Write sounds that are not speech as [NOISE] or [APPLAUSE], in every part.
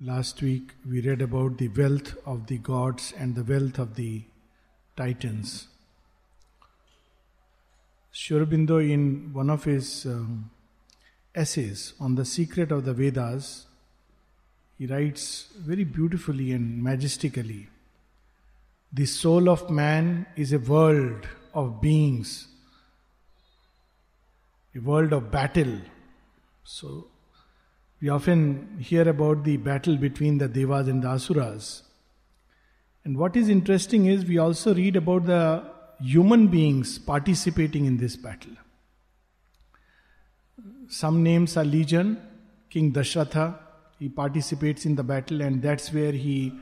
Last week we read about the wealth of the gods and the wealth of the titans. Sri Aurobindo, in one of his um, essays on the secret of the Vedas, he writes very beautifully and majestically The soul of man is a world of beings, a world of battle. So, we often hear about the battle between the Devas and the Asuras. And what is interesting is we also read about the human beings participating in this battle. Some names are Legion, King Dashratha, he participates in the battle, and that's where he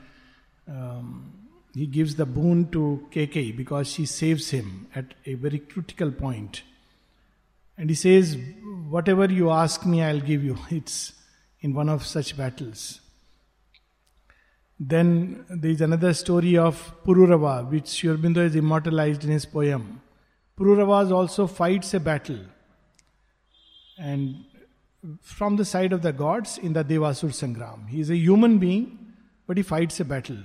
um, he gives the boon to Kaikeyi because she saves him at a very critical point. And he says, Whatever you ask me, I'll give you. [LAUGHS] It's in one of such battles. Then there is another story of Pururava, which Sri Aurobindo has immortalized in his poem. Pururava also fights a battle. And from the side of the gods in the Devasur Sangram. He is a human being, but he fights a battle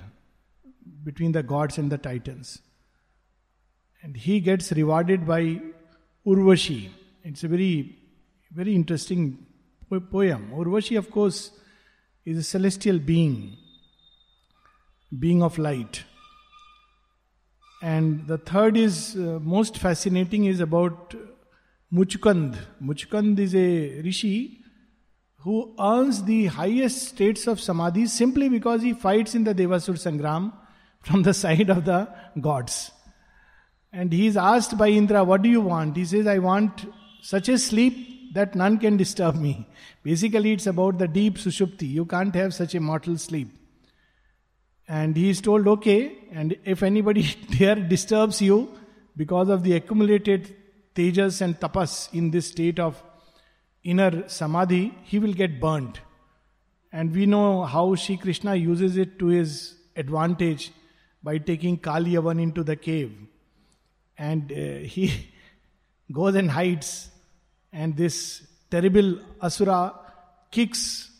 between the gods and the titans. And he gets rewarded by Urvashi. It's a very, very interesting poem. Urvashi, of course, is a celestial being, being of light. And the third is uh, most fascinating is about Muchkand. Muchkand is a rishi who earns the highest states of samadhi simply because he fights in the Devasur Sangram [LAUGHS] from the side of the gods. And he is asked by Indra, What do you want? He says, I want such a sleep that none can disturb me. Basically, it's about the deep sushupti. You can't have such a mortal sleep. And he is told, okay, and if anybody [LAUGHS] there disturbs you because of the accumulated tejas and tapas in this state of inner samadhi, he will get burnt. And we know how Sri Krishna uses it to his advantage by taking Kali Yavan into the cave. And uh, he [LAUGHS] goes and hides and this terrible asura kicks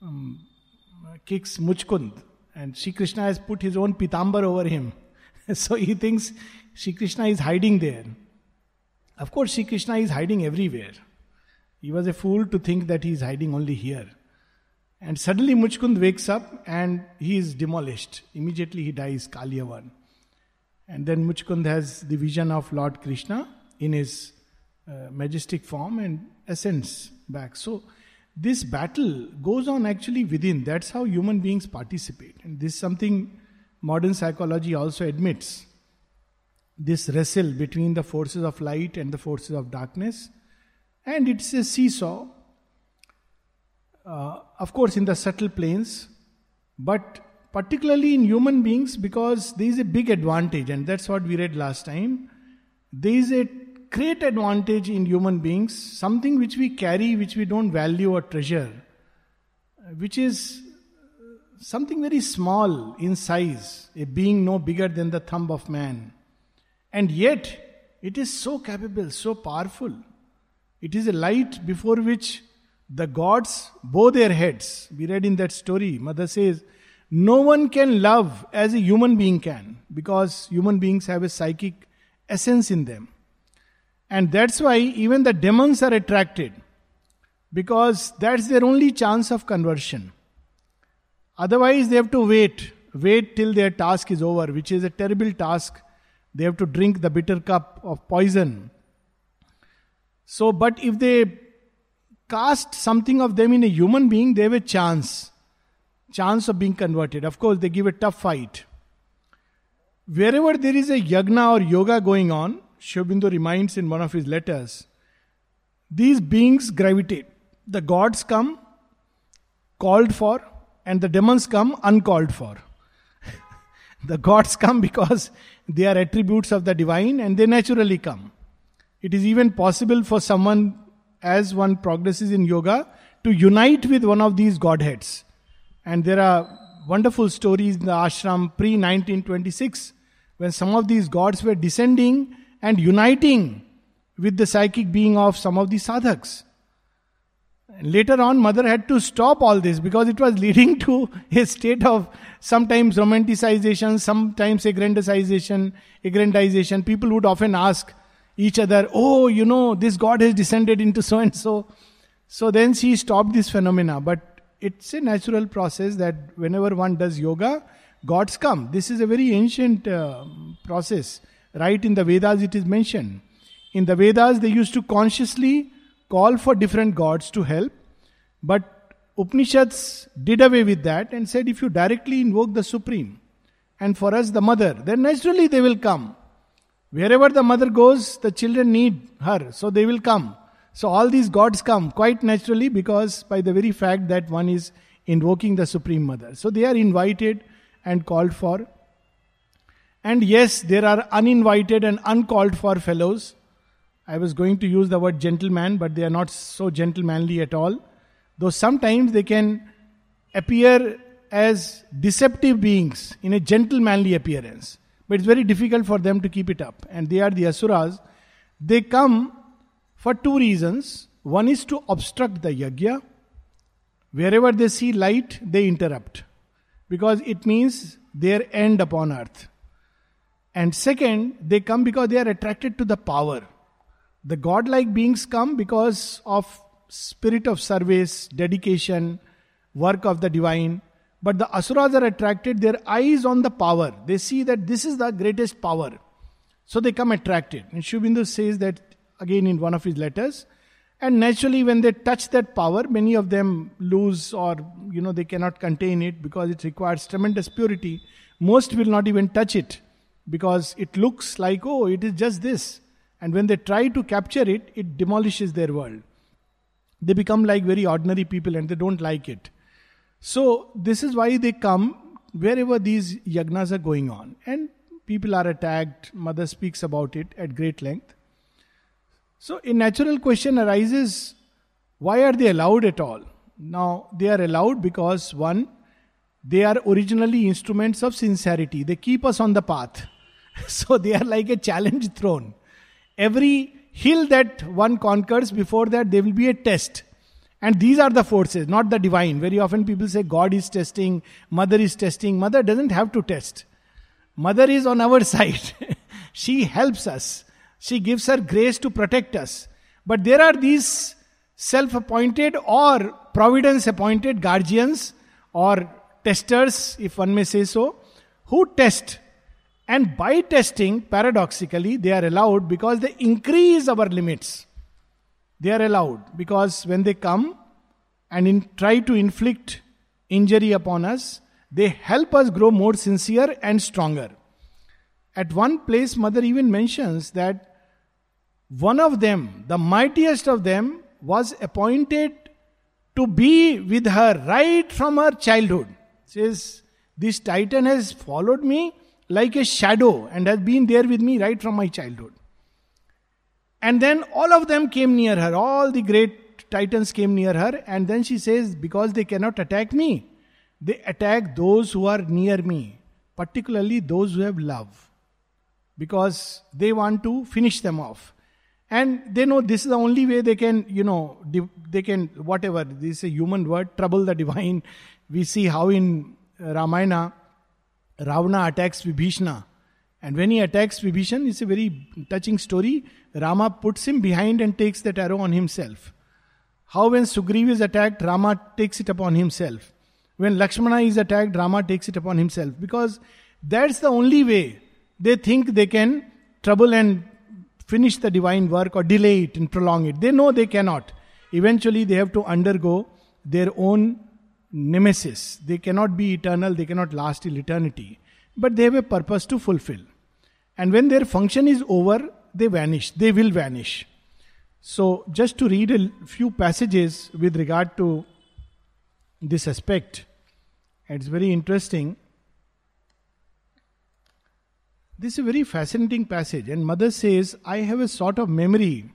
um, kicks Muchkund, and Sri Krishna has put his own pitambar over him. [LAUGHS] so he thinks Sri Krishna is hiding there. Of course, Sri Krishna is hiding everywhere. He was a fool to think that he is hiding only here. And suddenly Muchkund wakes up and he is demolished. Immediately he dies, Kaliyavan. And then Muchkund has the vision of Lord Krishna in his uh, majestic form and ascends back. So, this battle goes on actually within. That's how human beings participate. And this is something modern psychology also admits. This wrestle between the forces of light and the forces of darkness. And it's a seesaw. Uh, of course, in the subtle planes, but particularly in human beings, because there is a big advantage, and that's what we read last time. There is a great advantage in human beings, something which we carry, which we don't value or treasure, which is something very small in size, a being no bigger than the thumb of man. And yet, it is so capable, so powerful. It is a light before which the gods bow their heads. We read in that story, Mother says, no one can love as a human being can, because human beings have a psychic essence in them. And that's why even the demons are attracted. Because that's their only chance of conversion. Otherwise, they have to wait. Wait till their task is over, which is a terrible task. They have to drink the bitter cup of poison. So, but if they cast something of them in a human being, they have a chance. Chance of being converted. Of course, they give a tough fight. Wherever there is a yagna or yoga going on, Sri Aurobindo reminds in one of his letters these beings gravitate. The gods come called for, and the demons come uncalled for. [LAUGHS] the gods come because they are attributes of the divine and they naturally come. It is even possible for someone, as one progresses in yoga, to unite with one of these godheads. And there are wonderful stories in the ashram pre 1926 when some of these gods were descending and uniting with the psychic being of some of the sadhaks. Later on, mother had to stop all this because it was [LAUGHS] leading to a state of sometimes romanticization, sometimes aggrandization, aggrandization. People would often ask each other, Oh, you know, this God has descended into so and so. So then she stopped this phenomena. But it's a natural process that whenever one does yoga, gods come. This is a very ancient uh, process. Right in the Vedas, it is mentioned. In the Vedas, they used to consciously call for different gods to help, but Upanishads did away with that and said if you directly invoke the Supreme, and for us the mother, then naturally they will come. Wherever the mother goes, the children need her, so they will come. So all these gods come quite naturally because by the very fact that one is invoking the Supreme Mother. So they are invited and called for. And yes, there are uninvited and uncalled for fellows. I was going to use the word gentleman, but they are not so gentlemanly at all. Though sometimes they can appear as deceptive beings in a gentlemanly appearance. But it's very difficult for them to keep it up. And they are the asuras. They come for two reasons. One is to obstruct the yajna. Wherever they see light, they interrupt. Because it means their end upon earth. And second, they come because they are attracted to the power. The godlike beings come because of spirit of service, dedication, work of the divine. But the asuras are attracted, their eyes on the power. They see that this is the greatest power. So they come attracted. And Sri Aurobindo says that again in one of his letters. And naturally, when they touch that power, many of them lose or, you know, they cannot contain it because it requires tremendous purity. Most will not even touch it because it looks like, oh, it is just this. And when they try to capture it, it demolishes their world. They become like very ordinary people and they don't like it. So, this is why they come wherever these yagnas are going on. And people are attacked. Mother speaks about it at great length. So, a natural question arises why are they allowed at all? Now, they are allowed because one, they are originally instruments of sincerity. They keep us on the path. [LAUGHS] so, they are like a challenge thrown. Every hill that one conquers, before that, there will be a test. And these are the forces, not the divine. Very often people say God is testing, Mother is testing. Mother doesn't have to test. Mother is on our [LAUGHS] side. she helps us. She gives her grace to protect us. But there are these self appointed or providence appointed guardians or testers, if one may say so, who test. And by testing, paradoxically, they are allowed because they increase our limits. They are allowed because when they come and in, try to inflict injury upon us, they help us grow more sincere and stronger. At one place, Mother even mentions that one of them, the mightiest of them, was appointed to be with her right from her childhood. Says, This Titan has followed me like a shadow and has been there with me right from my childhood. And then all of them came near her, all the great Titans came near her, and then she says, Because they cannot attack me, they attack those who are near me, particularly those who have love, because they want to finish them off. And they know this is the only way they can you know they can whatever this is a human word trouble the divine. We see how in ramayana ravana attacks vibhishna. And when he attacks vibhishan it's a very touching story. Rama puts him behind and takes that arrow on himself. How when sugriv is attacked rama takes it upon himself. When lakshmana is attacked rama takes it upon himself. Because that's the only way they think they can trouble and finish the divine work or delay it and prolong it. They know they cannot. Eventually, they have to undergo their own nemesis. They cannot be eternal, they cannot last till eternity. But they have a purpose to fulfill. And when their function is over, they vanish. They will vanish. So, just to read a few passages with regard to this aspect, it's very interesting. This is a very fascinating passage, and mother says, I have a sort of memory.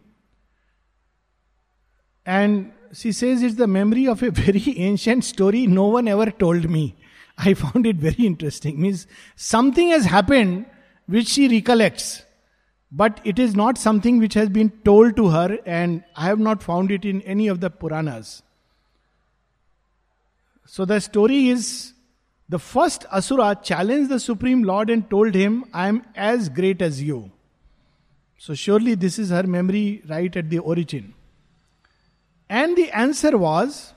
And she says it's the memory of a very [LAUGHS] ancient story no one ever told me. I found it very interesting. Means something has happened which she recollects, but it is not something which has been told to her, and I have not found it in any of the Puranas. So the story is the first Asura challenged the Supreme Lord and told him, I am as great as you. So surely this is her memory right at the origin. And the answer was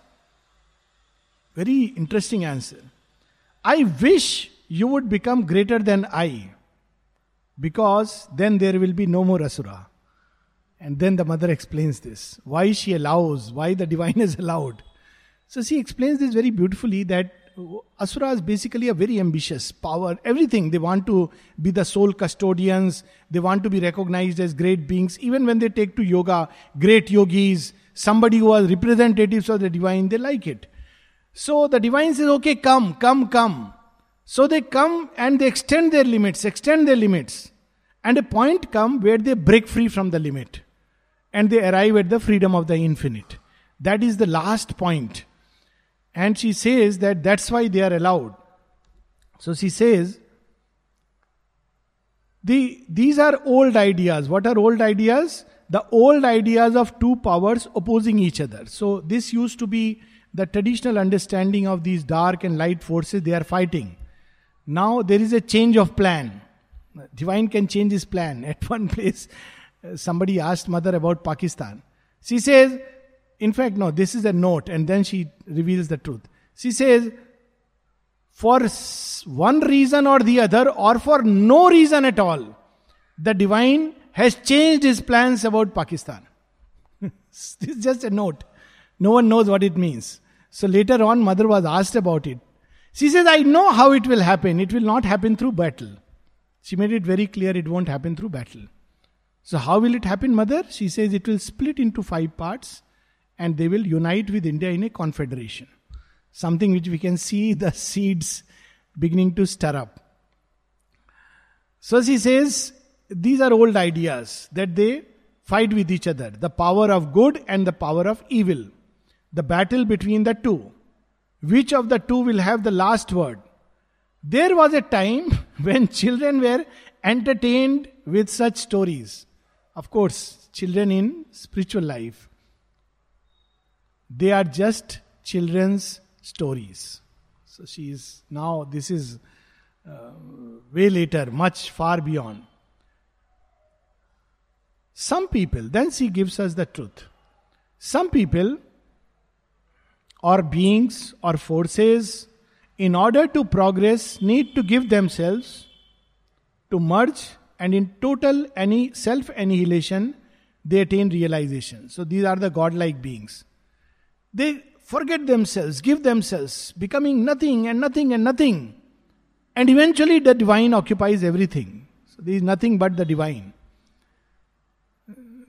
very interesting answer. I wish you would become greater than I, because then there will be no more Asura. And then the mother explains this why she allows, why the divine is allowed. So she explains this very beautifully that Asura is basically a very ambitious power, everything. They want to be the sole custodians, they want to be recognized as great beings. Even when they take to yoga, great yogis, somebody who are representatives of the divine, they like it. So the divine says, okay, come, come, come. So they come and they extend their limits, extend their limits. And a point come where they break free from the limit. And they arrive at the freedom of the infinite. That is the last point. And she says that that's why they are allowed. So she says, the, these are old ideas. What are old ideas? The old ideas of two powers opposing each other. So this used to be the traditional understanding of these dark and light forces, they are fighting. Now there is a change of plan. Divine can change his plan. [LAUGHS] At one place, uh, somebody asked Mother about Pakistan. She says, in fact, no, this is a note, and then she reveals the truth. She says, for one reason or the other, or for no reason at all, the divine has changed his plans about Pakistan. [LAUGHS] this is just a note. No one knows what it means. So later on, mother was asked about it. She says, I know how it will happen. It will not happen through battle. She made it very clear it won't happen through battle. So, how will it happen, mother? She says it will split into five parts and they will unite with India in a confederation. Something which we can see the seeds beginning to stir up. So she says, these are old ideas that they fight with each other the power of good and the power of evil, the battle between the two. Which of the two will have the last word? There was a time [LAUGHS] when children were entertained with such stories. Of course, children in spiritual life. They are just children's stories. So she is now, this is uh, way later, much far beyond. Some people, then she gives us the truth. Some people, or beings, or forces, in order to progress, need to give themselves to merge and in total any self annihilation they attain realization. So these are the godlike beings. They forget themselves, give themselves, becoming nothing and nothing and nothing. And eventually the divine occupies everything. So there is nothing but the divine.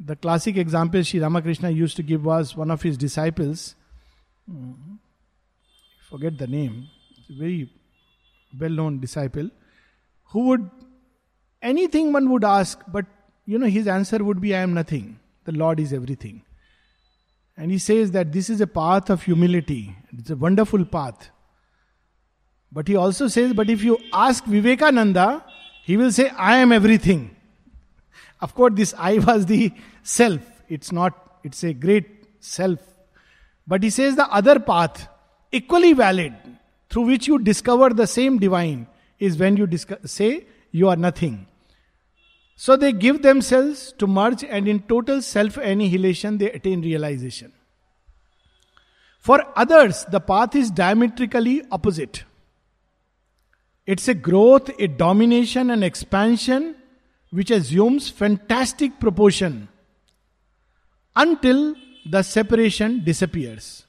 The classic example Sri Ramakrishna used to give was one of his disciples. Hmm. Forget the name. very well known disciple. Who would, anything one would ask, but you know, his answer would be, I am nothing. The Lord is everything. And he says that this is a path of humility. It's a wonderful path. But he also says, but if you ask Vivekananda, he will say, I am everything. Of course, this I was the self. It's not, it's a great self. But he says the other path, equally valid, through which you discover the same divine, is when you say you are nothing. So they give themselves to merge, and in total self annihilation, they attain realization. For others, the path is diametrically opposite. It's a growth, a domination, an expansion which assumes fantastic proportion until the separation disappears.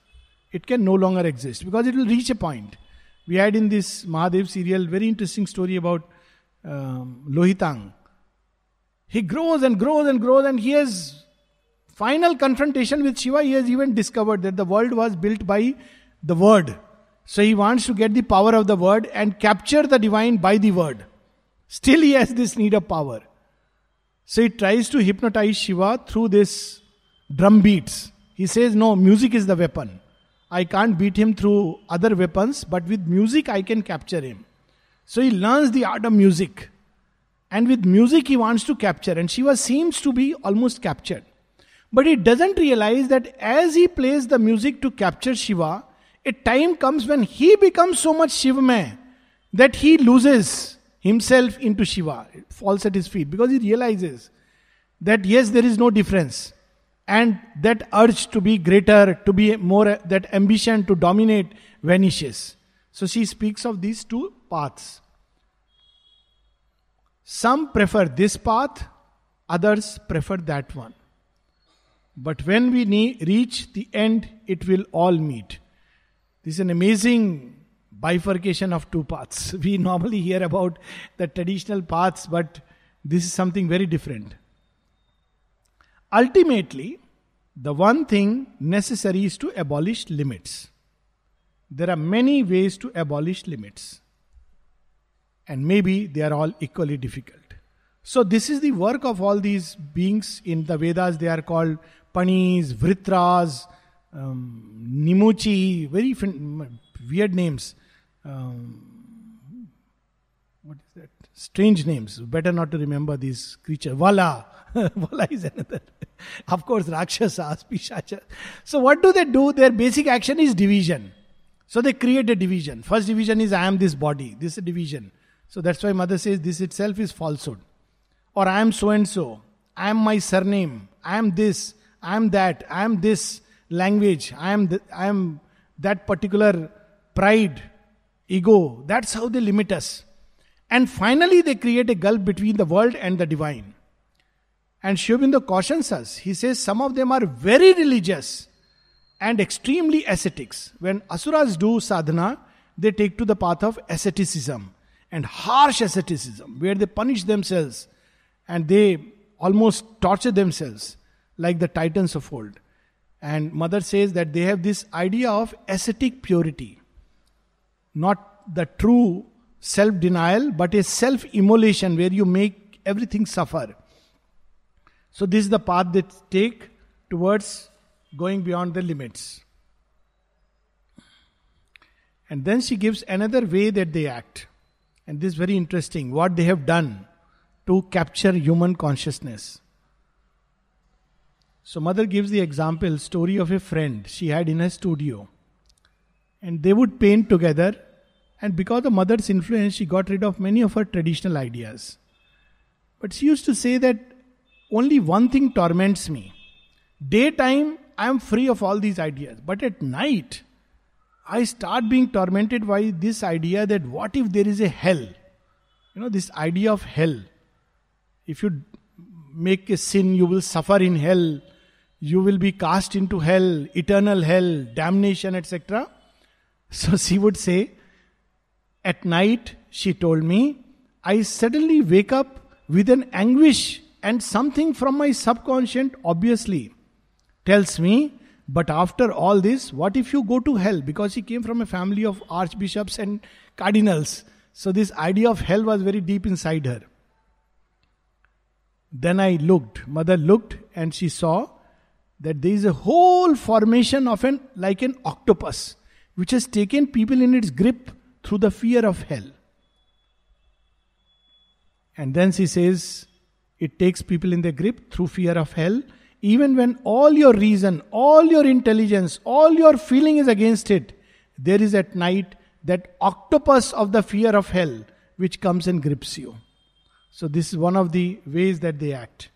It can no longer exist because it will reach a point. We had in this Mahadev serial very interesting story about um, Lohitang he grows and grows and grows, and he has final confrontation with Shiva. He has even discovered that the world was built by the word. So he wants to get the power of the word and capture the divine by the word. Still, he has this need of power. So he tries to hypnotize Shiva through this drum beats. He says, No, music is the weapon. I can't beat him through other weapons, but with music I can capture him. So he learns the art of music. And with music, he wants to capture, and Shiva seems to be almost captured. But he doesn't realize that as he plays the music to capture Shiva, A time comes when he becomes so much Shivamay that he loses himself into Shiva, falls at his feet because he realizes that yes, there is no difference. And that urge to be greater, to be more, that ambition to dominate vanishes. So she speaks of these two paths. Some prefer this path, others prefer that one. But when we reach the end, it will all meet. This is an amazing bifurcation of two paths. [LAUGHS] We normally hear about the traditional paths, but this is something very different. Ultimately, the one thing necessary is to abolish limits. There are many ways to abolish limits, and maybe they are all equally difficult. So, this is the work of all these beings in the Vedas. They are called Panis, Vritras, um, Nimuchi, very fin- weird names. Um, what is that? Strange names. Better not to remember these creatures. Vala. Vala is another. of course, Rakshasas, Pishacha. So, what do they do? Their basic action is division. So, they create a division. First division is I am this body. This is a division. So, that's why Mother says this itself is falsehood. Or I am so and so. I am my surname. I am this. I am that. I am this language. I am, th- I am that particular pride, ego. That's how they limit us. And finally, they create a gulf between the world and the divine. And Sri cautions us. He says some of them are very religious and extremely ascetics. When asuras do sadhana, they take to the path of asceticism and harsh asceticism, where they punish themselves and they almost torture themselves like the titans of old. And mother says that they have this idea of ascetic purity, not the true self denial, but a self immolation where you make everything suffer. So, this is the path they take towards going beyond the limits. And then she gives another way that they act. And this is very interesting what they have done to capture human consciousness. So, mother gives the example story of a friend she had in a studio. And they would paint together. And because of mother's influence, she got rid of many of her traditional ideas. But she used to say that only one thing torments me. Daytime, I am free of all these ideas. But at night, I start being tormented by this idea that what if there is a hell? You know, this idea of hell. If you make a sin, you will suffer in hell you will be cast into hell, eternal hell, damnation, etc. So [LAUGHS] she would say, At night, she told me, I suddenly wake up with an anguish, and something from my subconscious obviously tells me, But after all this, what if you go to hell? Because she came from a family of archbishops and cardinals. So this idea of hell was very deep inside her. Then I looked, mother looked, and she saw that there is a whole formation of an like an octopus which has taken people in its grip through the fear of hell. And then she says, it takes people in their grip through fear of hell, even when all your reason, all your intelligence, all your feeling is against it. There is at night that octopus of the fear of hell which comes and grips you. So, this is one of the ways that they act.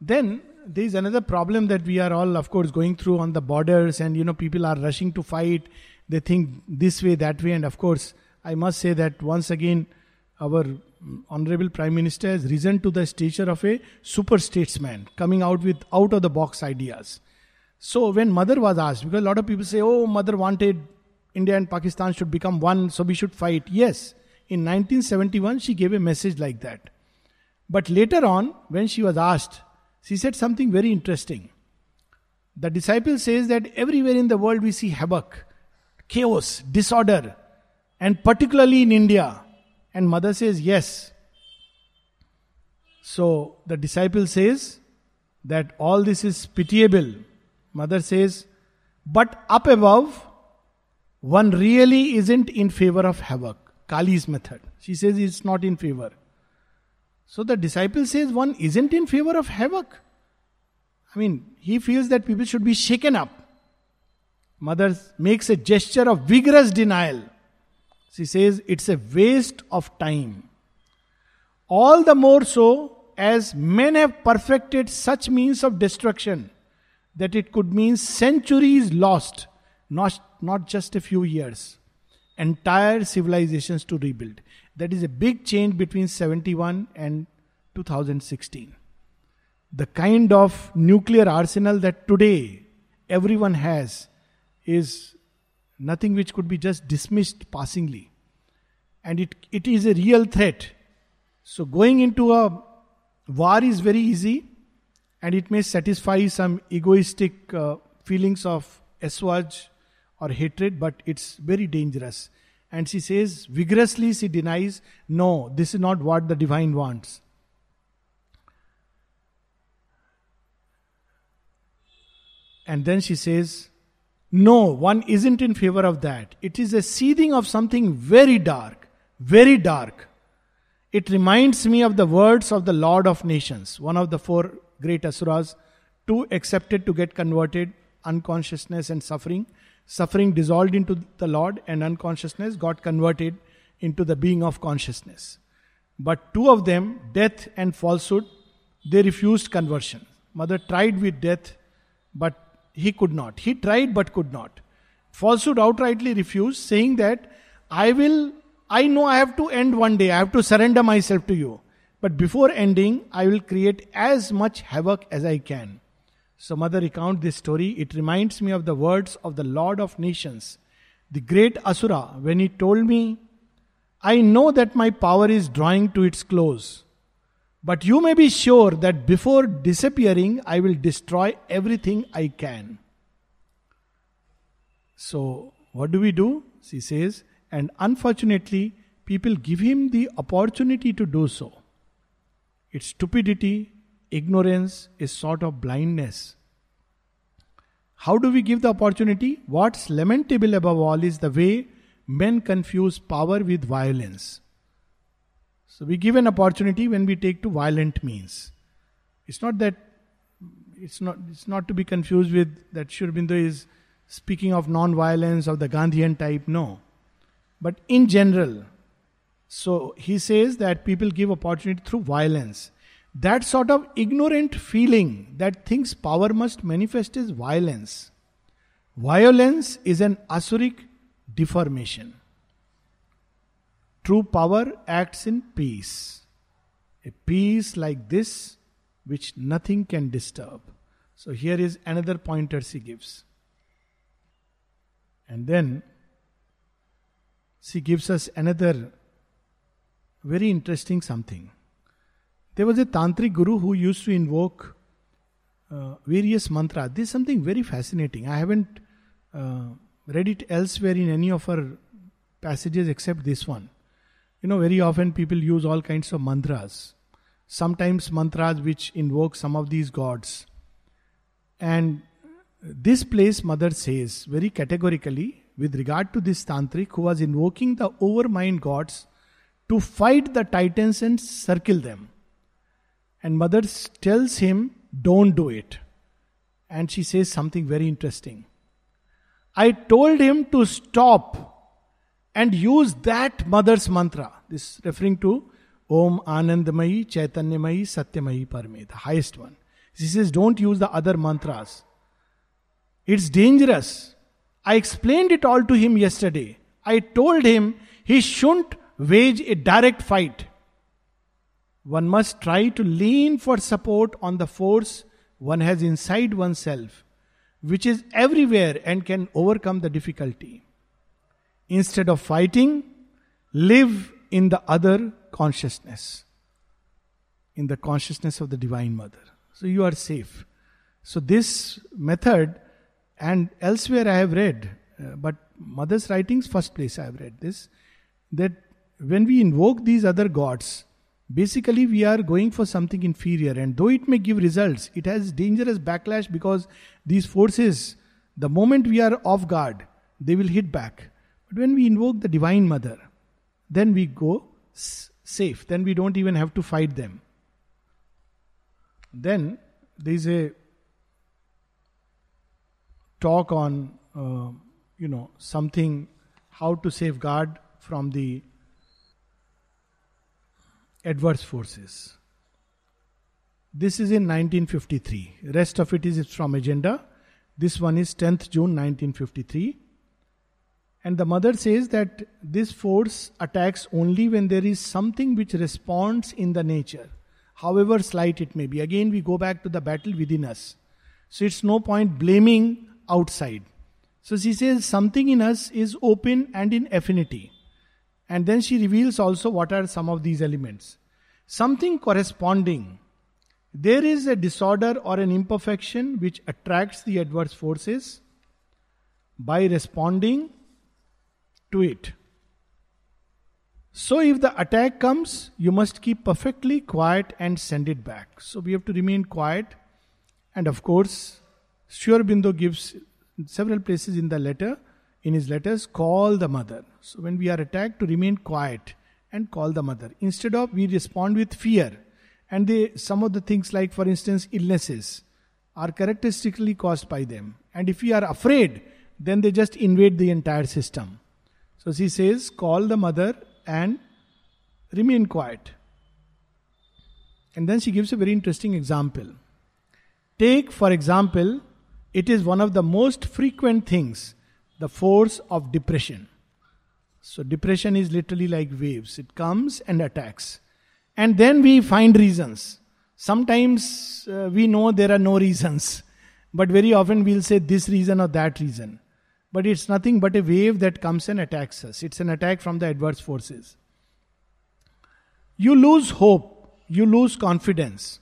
Then there is another problem that we are all, of course, going through on the borders, and you know, people are rushing to fight. They think this way, that way, and of course, I must say that once again, our honorable prime minister has risen to the stature of a super statesman, coming out with out of the box ideas. So when mother was asked, because a lot of people say, "Oh, mother wanted India and Pakistan should become one, so we should fight." Yes, in 1971, she gave a message like that. But later on, when she was asked she said something very interesting. The disciple says that everywhere in the world we see havoc, chaos, disorder, and particularly in India. And mother says, yes. So the disciple says that all this is pitiable. Mother says, but up above, one really isn't in favor of havoc. Kali's method. She says it's not in favor. So the disciple says one isn't in favor of havoc. I mean, he feels that people should be shaken up. Mother makes a gesture of vigorous denial. She says it's a waste of time. All the more so as men have perfected such means of destruction that it could mean centuries lost, not, not just a few years. Entire civilizations to rebuild. That is a big change between 71 and 2016. The kind of nuclear arsenal that today everyone has is nothing which could be just dismissed passingly. And it, it is a real threat. So, going into a war is very easy and it may satisfy some egoistic uh, feelings of assuage or hatred, but it's very dangerous. And she says, vigorously she denies, no, this is not what the divine wants. And then she says, no, one isn't in favor of that. It is a seething of something very dark, very dark. It reminds me of the words of the Lord of Nations, one of the four great asuras, two accepted to get converted, unconsciousness and suffering. Suffering dissolved into the Lord, and unconsciousness got converted into the being of consciousness. But two of them, death and falsehood, they refused conversion. Mother tried with death, but he could not. He tried but could not. Falsehood outrightly refused, saying that I will, I know I have to end one day, I have to surrender myself to you. But before ending, I will create as much havoc as I can. So, Mother recount this story. It reminds me of the words of the Lord of Nations, the great Asura, when he told me, I know that my power is drawing to its close. But you may be sure that before disappearing, I will destroy everything I can. So, what do we do? She says, and unfortunately, people give him the opportunity to do so. It's stupidity, ignorance, a sort of blindness. How do we give the opportunity? What's lamentable above all is the way men confuse power with violence. So we give an opportunity when we take to violent means. It's not that it's not it's not to be confused with that Sri Aurobindo is speaking of non-violence of the Gandhian type. No, but in general. So he says that people give opportunity through violence. That sort of ignorant feeling that thinks power must manifest is violence. Violence is an asuric deformation. True power acts in peace. A peace like this which nothing can disturb. So here is another pointer she gives. And then she gives us another very interesting something. There was a tantric guru who used to invoke uh, various mantras. This is something very fascinating. I haven't uh, read it elsewhere in any of her passages except this one. You know, very often people use all kinds of mantras. Sometimes mantras which invoke some of these gods. And this place, Mother says very categorically, with regard to this tantric who was invoking the overmind gods to fight the titans and circle them. And Mother tells him, Don't do it. And she says something very interesting. I told him to stop and use that mother's mantra. This referring to Om Anandamayi Chaitanyamayi Satyamayi Parame, the highest one. She says, don't use the other mantras. It's dangerous. I explained it all to him yesterday. I told him he shouldn't wage a direct fight. One must try to lean for support on the force one has inside oneself, which is everywhere and can overcome the difficulty. Instead of fighting, live in the other consciousness, in the consciousness of the Divine Mother. So you are safe. So, this method, and elsewhere I have read, uh, but Mother's writings, first place I have read this, that when we invoke these other gods, basically we are going for something inferior, and though it may give results, it has dangerous backlash because these forces, the moment we are off guard, they will hit back. But when we invoke the Divine Mother, then we go safe. Then we don't even have to fight them. Then there is a talk on uh, you know, something, how to safeguard from the adverse forces. This is in 1953. Rest of it is from agenda. This one is 10th June 1953. And the mother says that this force attacks only when there is something which responds in the nature, however slight it may be. Again, we go back to the battle within us. So it's no point blaming outside. So she says something in us is open and in affinity. And then she reveals also what are some of these elements. Something corresponding. There is a disorder or an imperfection which attracts the adverse forces by responding to it. So, if the attack comes, you must keep perfectly quiet and send it back. So, we have to remain quiet. And of course, Sri gives several places in the letter, in his letters, call the mother. So, when we are attacked, to remain quiet and call the mother. Instead of we respond with fear. And they, some of the things, like for instance, illnesses, are characteristically caused by them. And if we are afraid, then they just invade the entire system. So she says, call the mother and remain quiet. And then she gives a very interesting example. Take, for example, it is one of the most frequent things the force of depression. So, depression is literally like waves, it comes and attacks. And then we find reasons. Sometimes uh, we know there are no reasons, [LAUGHS] but very often we'll say this reason or that reason. But it's nothing but a wave that comes and attacks us. It's an attack from the adverse forces. You lose hope, you lose confidence.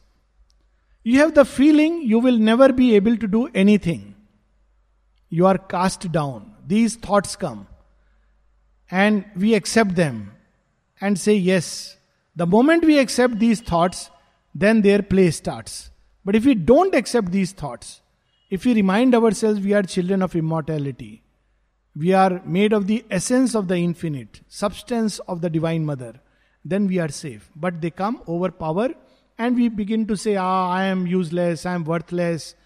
You have the feeling you will never be able to do anything. You are cast down. These thoughts come. And we accept them and say, Yes. The moment we accept these thoughts, then their play starts. But if we don't accept these thoughts, if we remind ourselves we are children of immortality, we are made of the essence of the infinite, substance of the Divine Mother, then we are safe. But they come, overpower, and we begin to say, Ah, I am useless, I am worthless,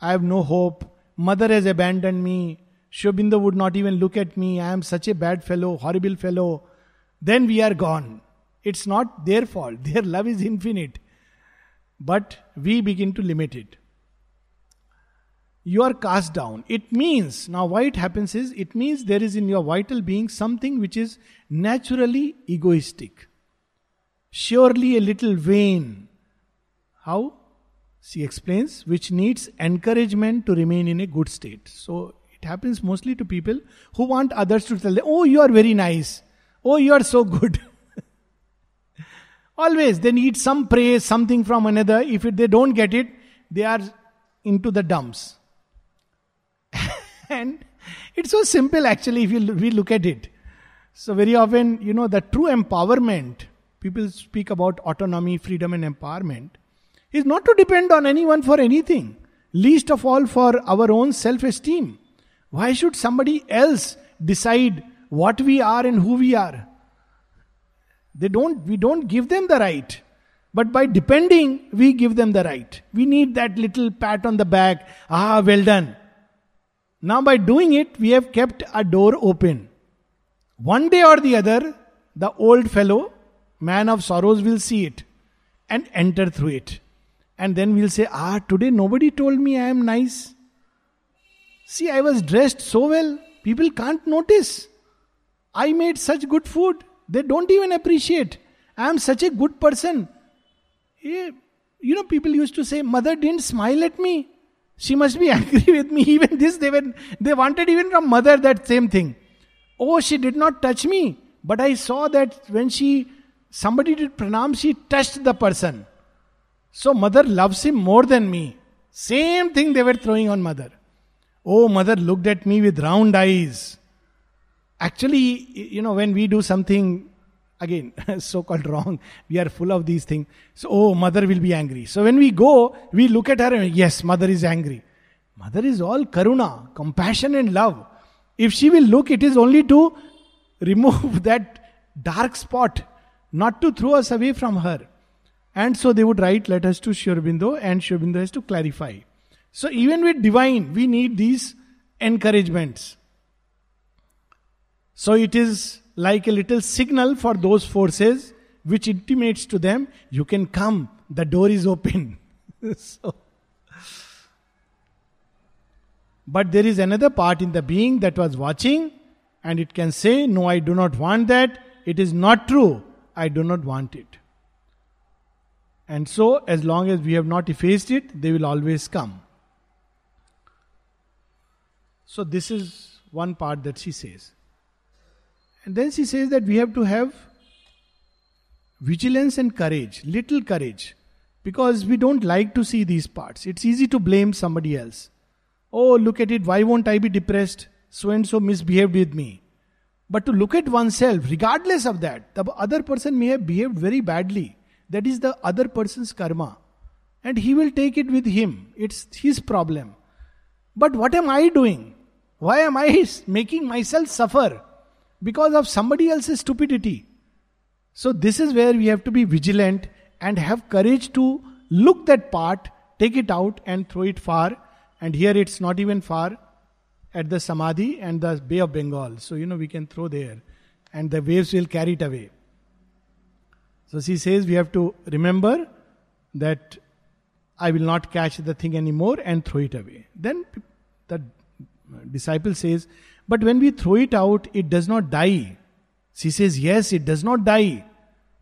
I have no hope, Mother has abandoned me, Sri would not even look at me, I am such a bad fellow, horrible fellow. Then we are gone. It's not their fault, [LAUGHS] their love is infinite. But we begin to limit it you are cast down. It means, now why it happens is, it means there is in your vital being something which is naturally egoistic. Surely a little vain. How? She explains, which needs encouragement to remain in a good state. So it happens mostly to people who want others to tell them, oh, you are very nice. Oh, you are so good. [LAUGHS] Always, they need some praise, something from another. If it, they don't get it, they are into the dumps and it's so simple actually if you we look at it. So very often, you know, the true empowerment, people speak about autonomy, freedom and empowerment, is not to depend on anyone for anything, least of all for our own self-esteem. Why should somebody else decide what we are and who we are? They don't, we don't give them the right. But by depending, we give them the right. We need that little pat on the back. Ah, well done. Now, by doing it, we have kept a door open. One day or the other, the old fellow, man of sorrows, will see it and enter through it. And then we'll say, Ah, today nobody told me I am nice. See, I was dressed so well, people can't notice. I made such good food, they don't even appreciate. I am such a good person. You know, people used to say, Mother didn't smile at me. She must be [LAUGHS] angry with me. Even this, they were they wanted even from mother that same thing. Oh, she did not touch me. But I saw that when she somebody did pranam, she touched the person. So mother loves him more than me. Same thing they were throwing on mother. Oh, mother looked at me with round eyes. Actually, you know, when we do something again [LAUGHS] so called wrong. We are full of these things. So oh mother will be angry. So when we go we look at her and yes mother is angry. Mother is all karuna compassion and love. If she will look it is only to remove [LAUGHS] that dark spot not to throw us away from her. And so they would write letters to Sri Aurobindo and Sri Aurobindo has to clarify. So even with divine we need these encouragements. So it is like a little signal for those forces which intimates to them, you can come, the door is open. [LAUGHS] so, but there is another part in the being that was watching, and it can say, No, I do not want that. It is not true. I do not want it. And so, as long as we have not effaced it, they will always come. So, this is one part that she says. And then she says that we have to have vigilance and courage, little courage, because we don't like to see these parts. It's easy to blame somebody else. Oh, look at it, why won't I be depressed? So and so misbehaved with me. But to look at oneself, regardless of that, the other person may have behaved very badly. That is the other person's karma. And he will take it with him. It's his problem. But what am I doing? Why am I [LAUGHS] making myself suffer? Because of somebody else's stupidity. So, this is where we have to be vigilant and have courage to look that part, take it out, and throw it far. And here it's not even far at the Samadhi and the Bay of Bengal. So, you know, we can throw there and the waves will carry it away. So, she says we have to remember that I will not catch the thing anymore and throw it away. Then the disciple says, But when we throw it out, it does not die. She says, Yes, it does not die.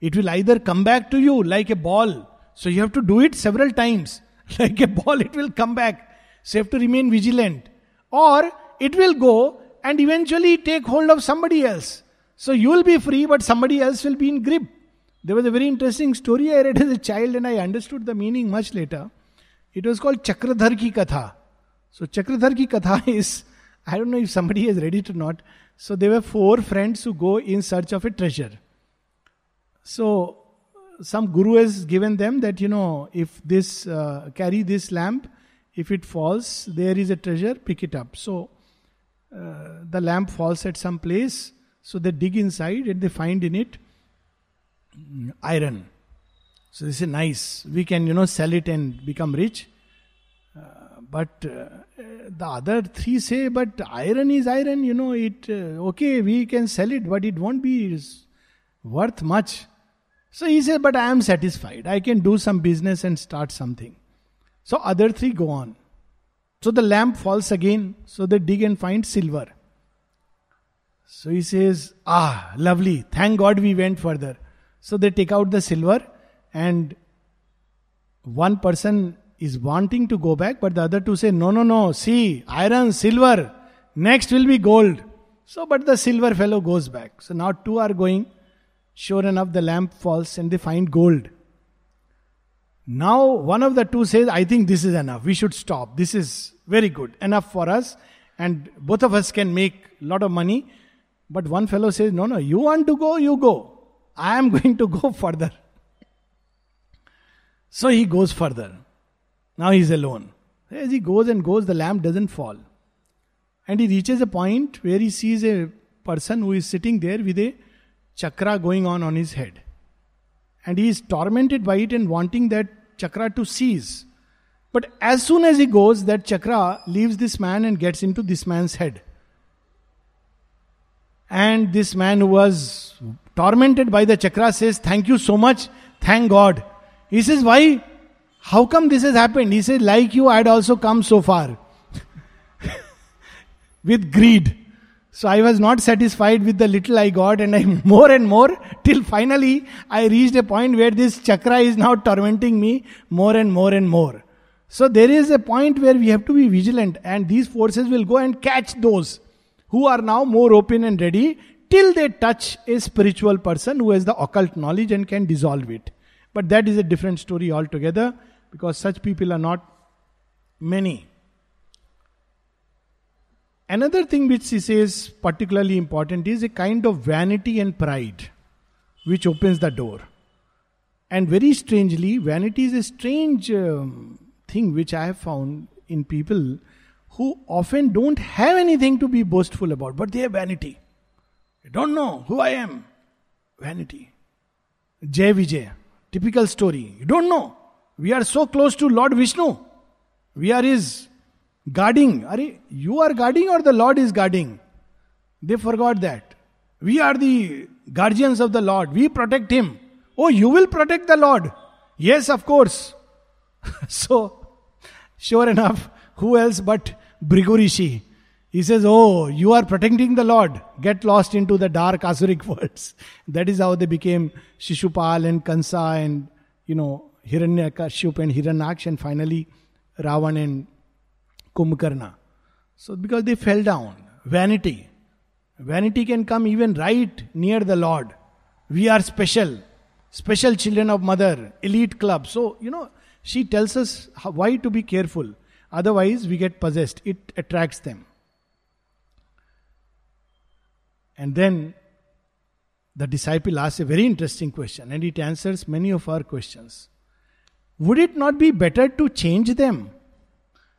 It will either come back to you like a ball. So you have to do it several times. [LAUGHS] Like a ball, it will come back. So you have to remain vigilant. Or it will go and eventually take hold of somebody else. So you will be free, but somebody else will be in grip. There was a very interesting story I read as a child and I understood the meaning much later. It was called Chakradhar ki Katha. So Chakradhar ki Katha [LAUGHS] is, I don't know if somebody has read it or not. So there were four friends who go in search of a treasure. So some guru has given them that you know if this uh, carry this lamp, if it falls, there is a treasure, pick it up. So uh, the lamp falls at some place. So they dig inside and they find in it iron. So they say, nice. We can you know sell it and become rich. But uh, the other three say, but iron is iron, you know, it, uh, okay, we can sell it, but it won't be worth much. So he said, but I am satisfied. I can do some business and start something. So other three go on. So the lamp falls again. So they dig and find silver. So he says, ah, lovely. Thank God we went further. So they take out the silver and one person is wanting to go back, but the other two say, No, no, no, see, iron, silver, next will be gold. So, but the silver fellow goes back. So now two are going. Sure enough, the lamp falls and they find gold. Now, one of the two says, I think this is enough. We should stop. This is very good. Enough for us. And both of us can make a lot of money. But one fellow says, No, no, you want to go, you go. I am [LAUGHS] going to go further. So he goes further. Now he is alone. As he goes and goes, the lamp doesn't fall. And he reaches a point where he sees a person who is sitting there with a chakra going on on his head. And he is tormented by it and wanting that chakra to cease. But as soon as he goes, that chakra leaves this man and gets into this man's head. And this man who was tormented by the chakra says, Thank you so much. Thank God. He says, Why? How come this has happened? He said, Like you, I had also come so far [LAUGHS] with greed. So I was not satisfied with the little I got, and I [LAUGHS] more and more till finally I reached a point where this chakra is now tormenting me more and more and more. So there is a point where we have to be vigilant, and these forces will go and catch those who are now more open and ready till they touch a spiritual person who has the occult knowledge and can dissolve it. But that is a different story altogether because such people are not many. Another thing which she says particularly important is a kind of vanity and pride which opens the door. And very strangely, vanity is a strange um, thing which I have found in people who often don't have anything to be boastful about, but they have vanity. You don't know who I am. Vanity. Jay Vijay, typical story. You don't know. We are so close to Lord Vishnu. We are his Guarding. Are you are guarding or the Lord is guarding? They forgot that. We are the guardians of the Lord. We protect Him. Oh, you will protect the Lord. Yes, of course. [LAUGHS] so, sure enough, who else but Bhrigu Rishi? He says, Oh, you are protecting the Lord. Get lost into the dark Asuric [LAUGHS] worlds. That is how they became Shishupal and Kansa and, you know, Hiranyakashyap and Hiranyaksh and finally Ravan and Kumbhakarna. So, because they fell down. Vanity. Vanity can come even right near the Lord. We are special. Special children of mother. Elite club. So, you know, she tells us how, why to be careful. Otherwise, we get possessed. It attracts them. And then the disciple asks a very interesting question, and it answers many of our questions. Would it not be better to change them?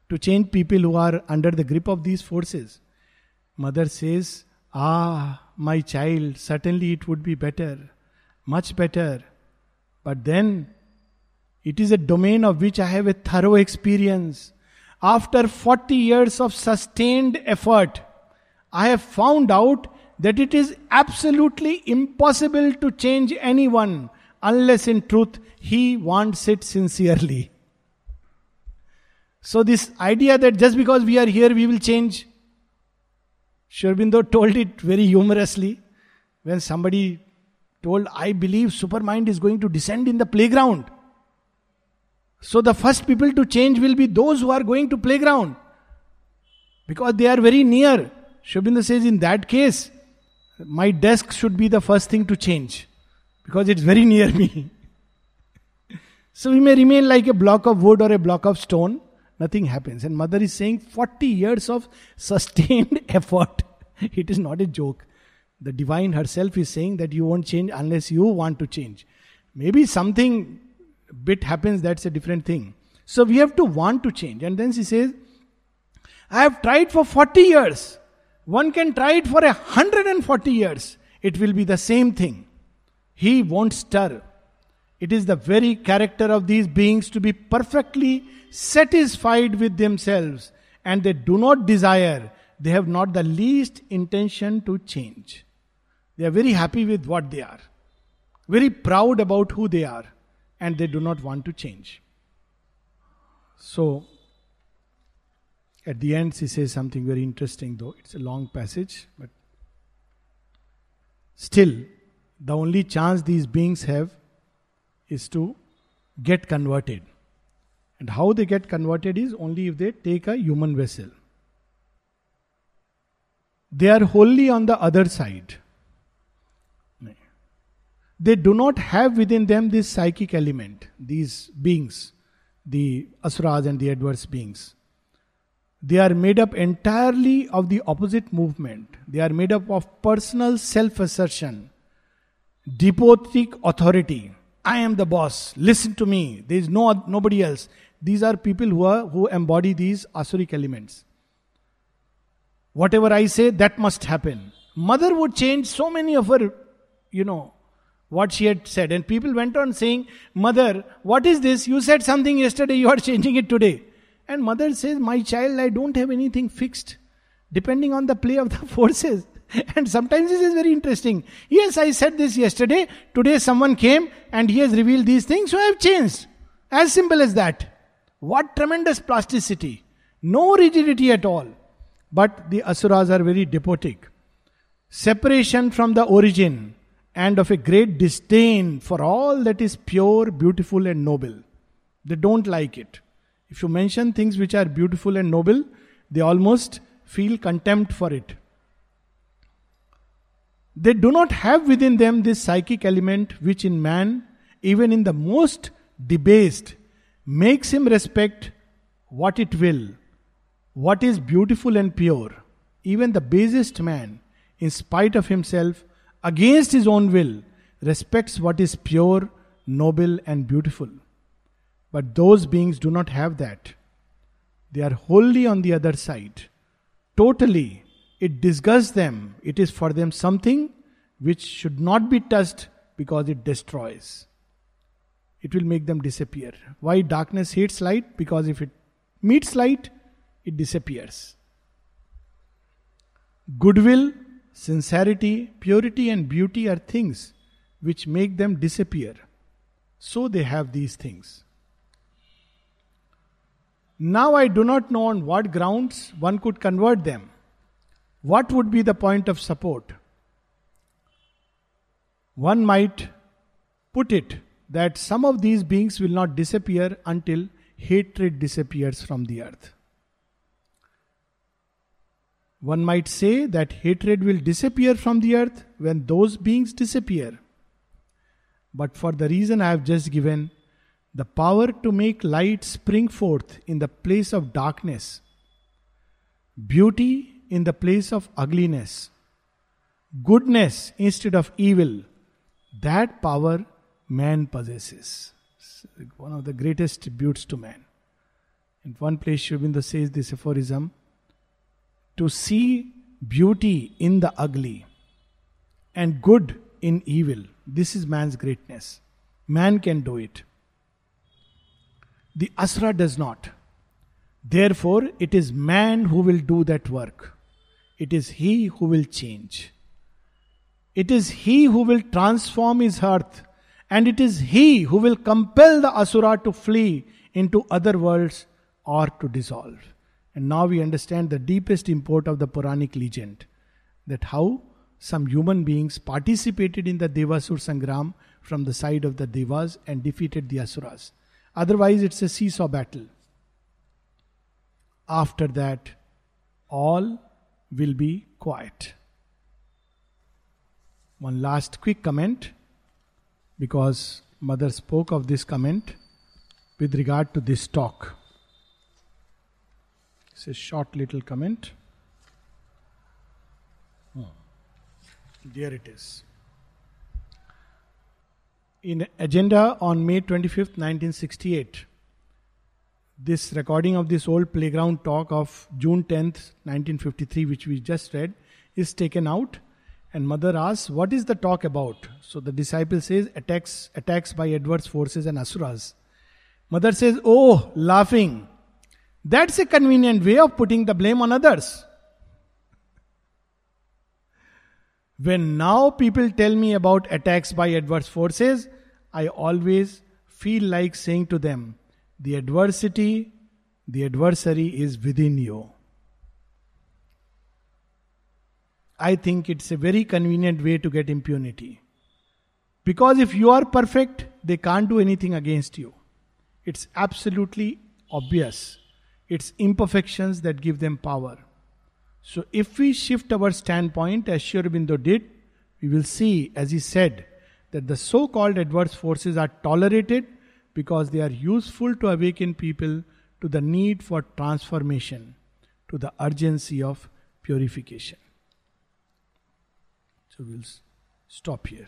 To change people who are under the grip of these forces? Mother says, Ah, my child, certainly it would be better, much better. But then, it is a domain of which I have a thorough experience. After 40 years of sustained effort, I have found out that it is absolutely impossible to change anyone unless in truth he wants it sincerely. So, this idea that just because we are here we will change, Sri Aurobindo told it very humorously when somebody told, I believe Supermind is going to descend in the playground. So the first people to change will be those who are going to playground. Because they are very near. Sri says, in that case, my desk should be the first thing to change. Because it's very near me. so we may remain like a block of wood or a block of stone. Nothing happens. And mother is saying 40 years of sustained [LAUGHS] effort. It is not a joke. The divine herself is saying that you won't change unless you want to change. Maybe something bit happens, that's a different thing. So we have to want to change. And then she says, I have tried for 40 years. One can try it for 140 years. It will be the same thing. He won't stir. It is the very character of these beings to be perfectly satisfied with themselves and they do not desire, they have not the least intention to change. They are very happy with what they are, very proud about who they are and they do not want to change. So, at the end, she says something very interesting, though it's a long passage, but still, the only chance these beings have is to get converted. And how they get converted is only if they take a human vessel. They are wholly on the other side. They do not have within them this psychic element, these beings, the asuras and the adverse beings. They are made up entirely of the opposite movement. They are made up of personal self assertion, despotic authority. I am the boss. Listen to me. There is no nobody else. These are people who are who embody these asuric elements. Whatever I say, that must happen. Mother would change so many of her, you know, what she had said. And people went on saying, Mother, what is this? You said something yesterday, you are [LAUGHS] changing it today. And mother says, My child, I don't have anything fixed, depending on the play of the [LAUGHS] forces. [LAUGHS] And sometimes this is very interesting. Yes, I said this yesterday. Today someone came and he has revealed these things, so I have changed. As simple as that. What tremendous plasticity. No rigidity at all. But the asuras are very despotic. Separation from the origin and of a great disdain for all that is pure, beautiful, and noble. They don't like it. If you mention things which are beautiful and noble, they almost feel contempt for it. They do not have within them this psychic element which in man, even in the most debased, makes him respect what it will, what is beautiful and pure. Even the basest man, in spite of himself, against his own will, respects what is pure, noble, and beautiful. But those beings do not have that. They are wholly on the other side. Totally. It disgusts them. It is for them something which should not be touched because it destroys. It will make them disappear. Why darkness hates light? Because if it meets light, it disappears. Goodwill, sincerity, purity, and beauty are things which make them disappear. So they have these things. Now I do not know on what grounds one could convert them. What would be the point of support? One might put it that some of these beings will not disappear until hatred disappears from the earth. One might say that hatred will disappear from the earth when those beings disappear. But for the reason I have just given, the power to make light spring forth in the place of darkness, beauty in the place of ugliness, goodness instead of evil, that power man possesses. one of the greatest tributes to man. In one place, Aurobindo says this aphorism to see beauty in the ugly and good in evil. This is man's greatness. Man can do it. The Asura does not. Therefore, it is man who will do that work. It is he who will change. It is he who will transform his earth, and it is he who will compel the Asura to flee into other worlds or to dissolve. And now we understand the deepest import of the Puranic legend that how some human beings participated in the Devasur Sangram from the side of the Devas and defeated the Asuras. Otherwise, it's a seesaw battle. After that, all will be quiet. One last quick comment because Mother spoke of this comment with regard to this talk. It's a short little comment. Oh. There it is. In agenda on May 25th, 1968, this recording of this old playground talk of June 10th, 1953, which we just read, is taken out. And mother asks, What is the talk about? So the disciple says, Attacks, attacks by adverse forces and asuras. Mother says, Oh, laughing. That's a convenient way of putting the blame on others. When now people tell me about attacks by adverse forces, I always feel like saying to them, the adversity, the adversary is within you. I think it's a very convenient way to get impunity. Because if you are perfect, they can't do anything against you. It's absolutely obvious. It's imperfections that give them power. So if we shift our standpoint as Sri Aurobindo did, we will see, as he said, that the so called adverse forces are tolerated because they are useful to awaken people to the need for transformation, to the urgency of purification. So we'll stop here.